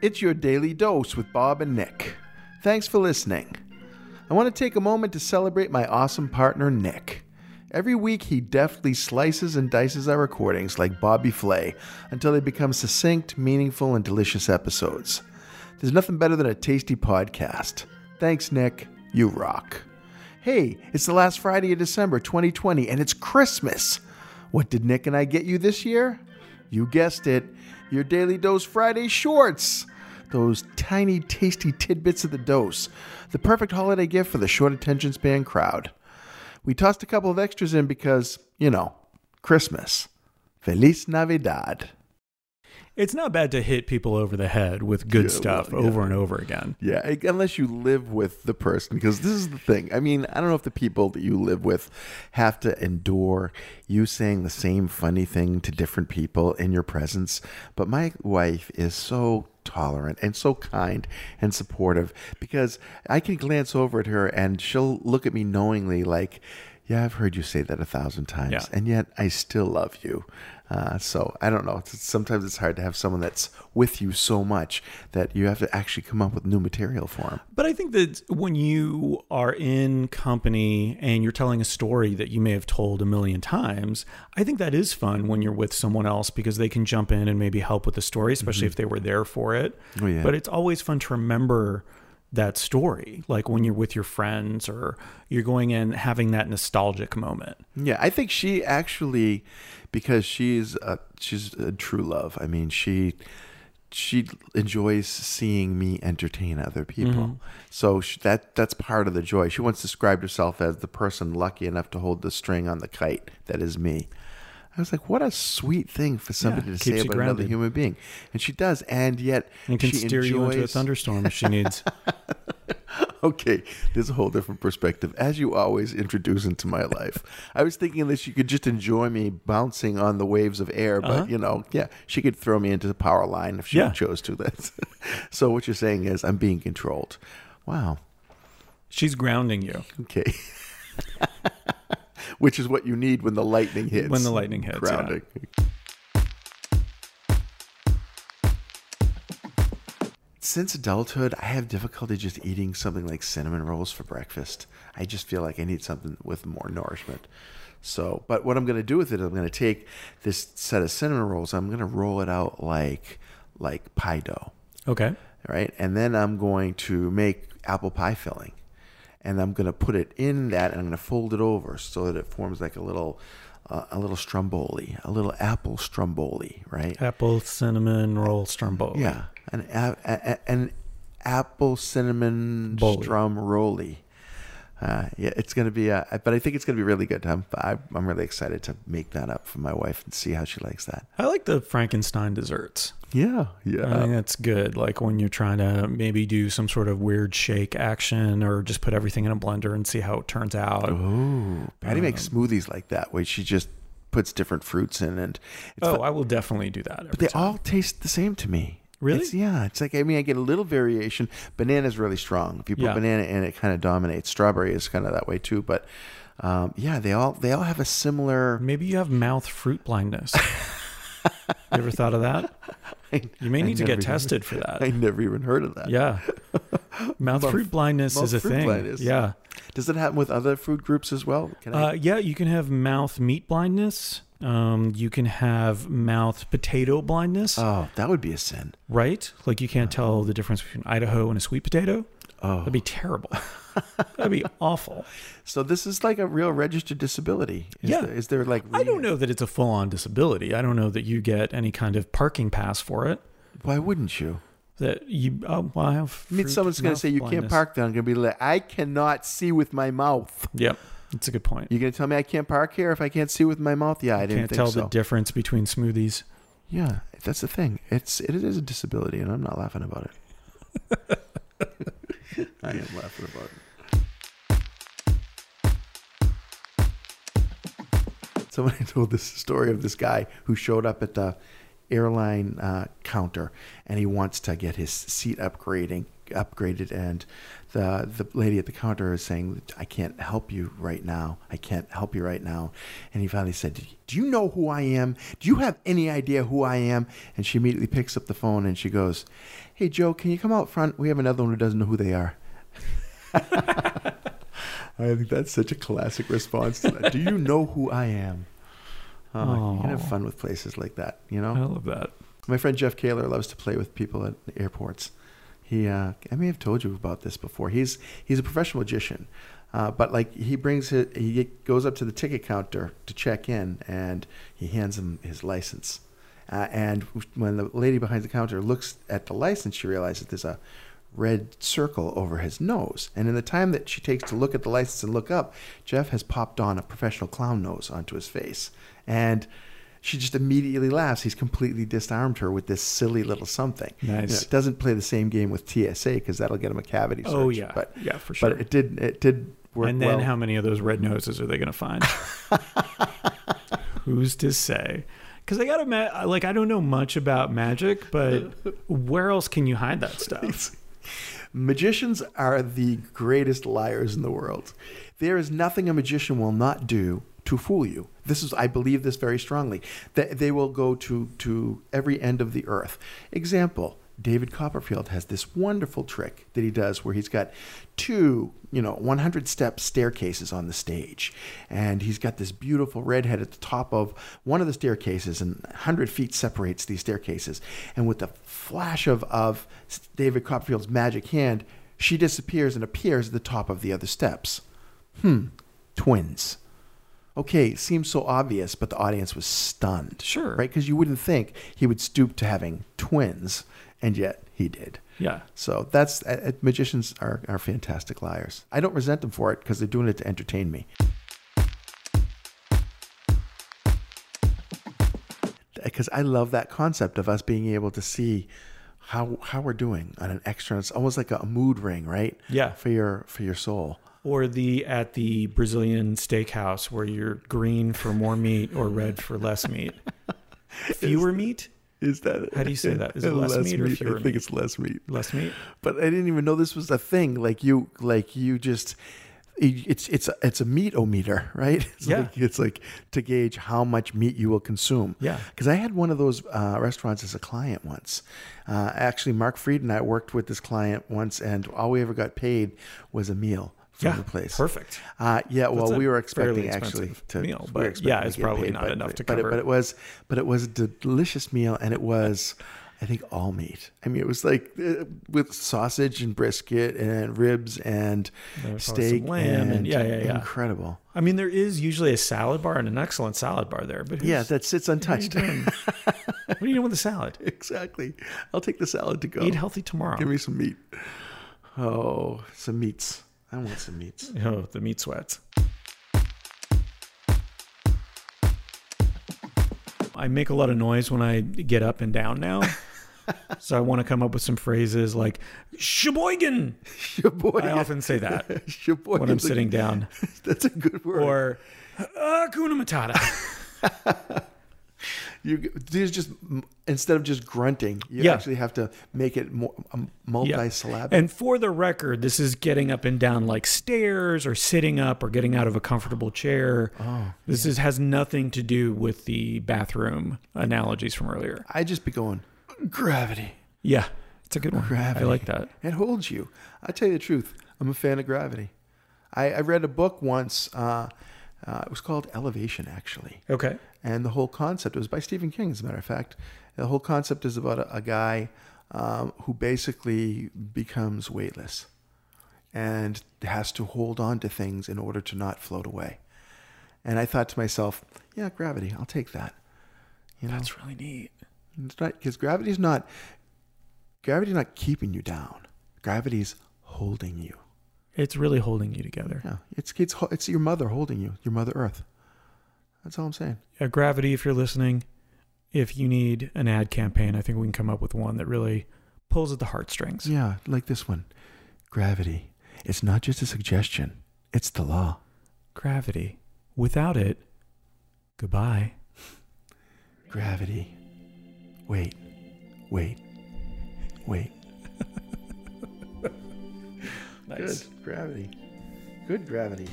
It's your daily dose with Bob and Nick. Thanks for listening. I want to take a moment to celebrate my awesome partner, Nick. Every week, he deftly slices and dices our recordings like Bobby Flay until they become succinct, meaningful, and delicious episodes. There's nothing better than a tasty podcast. Thanks, Nick. You rock. Hey, it's the last Friday of December 2020, and it's Christmas. What did Nick and I get you this year? You guessed it, your Daily Dose Friday shorts. Those tiny, tasty tidbits of the dose. The perfect holiday gift for the short attention span crowd. We tossed a couple of extras in because, you know, Christmas. Feliz Navidad. It's not bad to hit people over the head with good Yeah, stuff well, yeah. over and over again. Yeah, unless you live with the person, because this is the thing. I mean, I don't know if the people that you live with have to endure you saying the same funny thing to different people in your presence, but my wife is so tolerant and so kind and supportive because I can glance over at her and she'll look at me knowingly like, yeah, I've heard you say that a thousand times, Yeah. and yet I still love you. Uh, so I don't know. Sometimes it's hard to have someone that's with you so much that you have to actually come up with new material for them. But I think that when you are in company and you're telling a story that you may have told a million times, I think that is fun when you're with someone else because they can jump in and maybe help with the story, especially if they were there for it. Mm-hmm. Oh, yeah. But it's always fun to remember that story, like when you're with your friends or you're going in having that nostalgic moment. Yeah, I think she actually, because she's a, she's a true love. I mean, she she enjoys seeing me entertain other people. Mm-hmm. So sh that that's part of the joy. She once described herself as the person lucky enough to hold the string on the kite that is me. I was like, what a sweet thing for somebody Yeah, to say about another human being, and she does. And yet, And can she steer you into a thunderstorm if she needs. okay, there's a whole different perspective. As you always introduce into my life, I was thinking that she could just enjoy me bouncing on the waves of air, but Uh-huh. you know, yeah, she could throw me into the power line if she Yeah. chose to. That's so. What you're saying is, I'm being controlled. Wow. She's grounding you. Okay. Which is what you need when the lightning hits. When the lightning hits, yeah. Grounding. Since adulthood, I have difficulty just eating something like cinnamon rolls for breakfast. I just feel like I need something with more nourishment. So, but what I'm going to do with it, I'm going to take this set of cinnamon rolls, I'm going to roll it out like like pie dough Okay. right? And then I'm going to make apple pie filling, and I'm going to put it in that, and I'm going to fold it over so that it forms like a little, uh, a little stromboli, a little apple stromboli, right? Apple cinnamon roll stromboli. Yeah, an a, a, an apple cinnamon Boli. stromboli. Uh, yeah, it's gonna be, uh, but I think it's gonna be really good. I'm, I, I'm really excited to make that up for my wife and see how she likes that. I like the Frankenstein desserts. Yeah, I yeah. think that's good. Like when you're trying to maybe do some sort of weird shake action or just put everything in a blender and see how it turns out. Oh, Patty makes smoothies like that, where she just puts different fruits in, and it's oh, fun- I will definitely do that. but they time. all taste the same to me. Really? It's, yeah, it's like I mean, I get a little variation. Banana's really strong. If you put Yeah. banana in, it kind of dominates. Strawberry is kind of that way too, but um, yeah, they all they all have a similar. Maybe you have mouth fruit blindness. you ever thought of that? You may I need to get even- tested for that. I never even heard of that. Yeah. Mouth fruit blindness mouth is a thing. blindness. Yeah. Does it happen with other food groups as well? Uh, yeah, you can have mouth meat blindness. Um, you can have mouth potato blindness, oh, that would be a sin. right? Like you can't tell the difference between Idaho and a sweet potato. Oh, That'd be terrible. That'd be awful. so this is like a real registered disability. Is Yeah. There, is there like? I don't know that it's a full on disability. I don't know that you get any kind of parking pass for it. Why wouldn't you? That you, oh, well, I have. I mean, someone's going to say you can't park there. I'm going to be like, I cannot see with my mouth. Yep, that's a good point. You're going to tell me I can't park here if I can't see with my mouth? Yeah, I didn't Can't think tell so. the difference between smoothies. yeah, that's the thing. It's it is a disability, and I'm not laughing about it. I am laughing about it. Somebody told this story of this guy who showed up at the airline uh, counter, and he wants to get his seat upgrading upgraded, and the the lady at the counter is saying, "I can't help you right now. I can't help you right now." And he finally said, "Do you know who I am? Do you have any idea who I am?" And she immediately picks up the phone and she goes, "Hey Joe, can you come out front? We have another one who doesn't know who they are." I think that's such a classic response to that. Do you know who I am? Oh, you can have fun with places like that, you know? I love that. My friend Jeff Kaler loves to play with people at airports. He, uh, I may have told you about this before. He's he's a professional magician, uh, but like he brings it, he goes up to the ticket counter to check in, and he hands him his license. Uh, and when the lady behind the counter looks at the license, she realizes there's a red circle over his nose. And in the time that she takes to look at the license and look up, Jeff has popped on a professional clown nose onto his face. And she just immediately laughs. He's completely disarmed her with this silly little something. You know, Nice. it doesn't play the same game with TSA because that'll get him a cavity oh, search. Oh yeah, But, yeah, for sure. but it did it did work and then well. how many of those red noses are they going to find? Who's to say? Because I got to ma- like I don't know much about magic, but where else can you hide that stuff? Magicians are the greatest liars in the world. There is nothing a magician will not do to fool you. This is, I believe this very strongly. That they will go to to every end of the earth. Example: David Copperfield has this wonderful trick that he does where he's got two, you know, 100 step staircases on the stage. And he's got this beautiful redhead at the top of one of the staircases, and 100 feet separates these staircases. And with the flash of, of David Copperfield's magic hand, she disappears and appears at the top of the other steps. Hmm, twins. Okay, it seems so obvious, but the audience was stunned. Sure. Right? Because you wouldn't think he would stoop to having twins, and yet he did. Yeah, So that's uh, uh, magicians are, are fantastic liars. I don't resent them for it because they're doing it to entertain me. Because I love that concept of us being able to see how how we're doing on an extra. It's almost like a mood ring, right? Yeah. For your for your soul. Or the at the Brazilian steakhouse where you're green for more meat or red for less meat. Fewer meat, Is that How do you say that? Is it less meat or fewer I think meat? it's less meat. less meat. but I didn't even know this was a thing. Like you, like you just, it's it's a, it's a meat meter, right? It's Yeah. like, it's like to gauge how much meat you will consume. Yeah. Because I had one of those uh, restaurants as a client once. Uh, actually, Mark Fried and I worked with this client once, and all we ever got paid was a meal Yeah, the place. perfect. Uh, yeah, well, we were expecting actually to meal, we but were yeah, it's probably paid, not but- enough to but it, but it was, but it was a delicious meal, and it was, I think, all meat. I mean, it was like uh, with sausage and brisket and ribs and probably steak lamb and- yeah, yeah, yeah. incredible. I mean, there is usually a salad bar and an excellent salad bar there, but Yeah, that sits untouched. what are you doing with the salad? exactly. I'll take the salad to go. Eat healthy tomorrow. Give me some meat. Oh, some meats. I want some meats. Oh, the meat sweats. I make a lot of noise when I get up and down now. so I want to come up with some phrases like Sheboygan. Sheboygan. I often say that Sheboygan. when I'm sitting down. That's a good word. Or uh, Hakuna Matata. You there's just instead of just grunting, you Yeah. actually have to make it more um, multi-syllabic. And for the record, this is getting up and down like stairs or sitting up or getting out of a comfortable chair. Oh, this is has nothing to do with the bathroom analogies from earlier. I just be going gravity. Yeah, it's a good one. Gravity. I like that. It holds you. I tell you the truth. I'm a fan of gravity. I, I read a book once. Uh, uh, it was called Elevation, actually. Okay. And the whole concept was by Stephen King, as a matter of fact. The whole concept is about a, a guy um, who basically becomes weightless and has to hold on to things in order to not float away. And I thought to myself, yeah, gravity, I'll take that. You know, That's really neat. it's not because gravity's not gravity's not keeping you down. Gravity's holding you. It's really holding you together. Yeah, it's it's it's your mother holding you, your mother Earth. That's all I'm saying. Uh, Gravity, if you're listening, if you need an ad campaign, I think we can come up with one that really pulls at the heartstrings. Yeah, like this one. Gravity. It's not just a suggestion. It's the law. Gravity. Without it, goodbye. Gravity. Wait. Wait. Wait. Nice. Good gravity. Good gravity.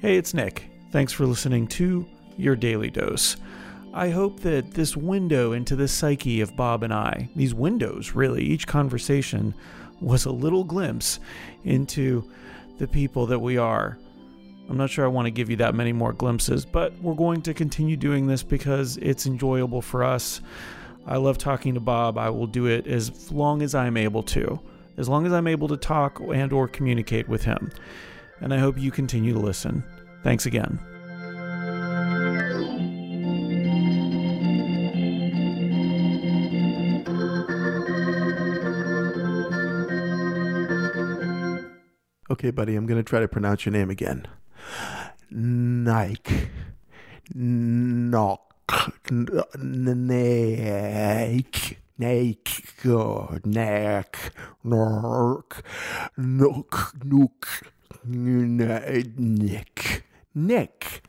Hey, it's Nick. Thanks for listening to Your Daily Dose. I hope that this window into the psyche of Bob and I, these windows really, each conversation was a little glimpse into the people that we are. I'm not sure I want to give you that many more glimpses, but we're going to continue doing this because it's enjoyable for us. I love talking to Bob. I will do it as long as I'm able to. As long as I'm able to talk and or communicate with him. And I hope you continue to listen. Thanks again. Okay, buddy, I'm going to try to pronounce your name again. Nike. Knock. Nake. God. Neck. Nork. Nook. Nook. Nick. Nick.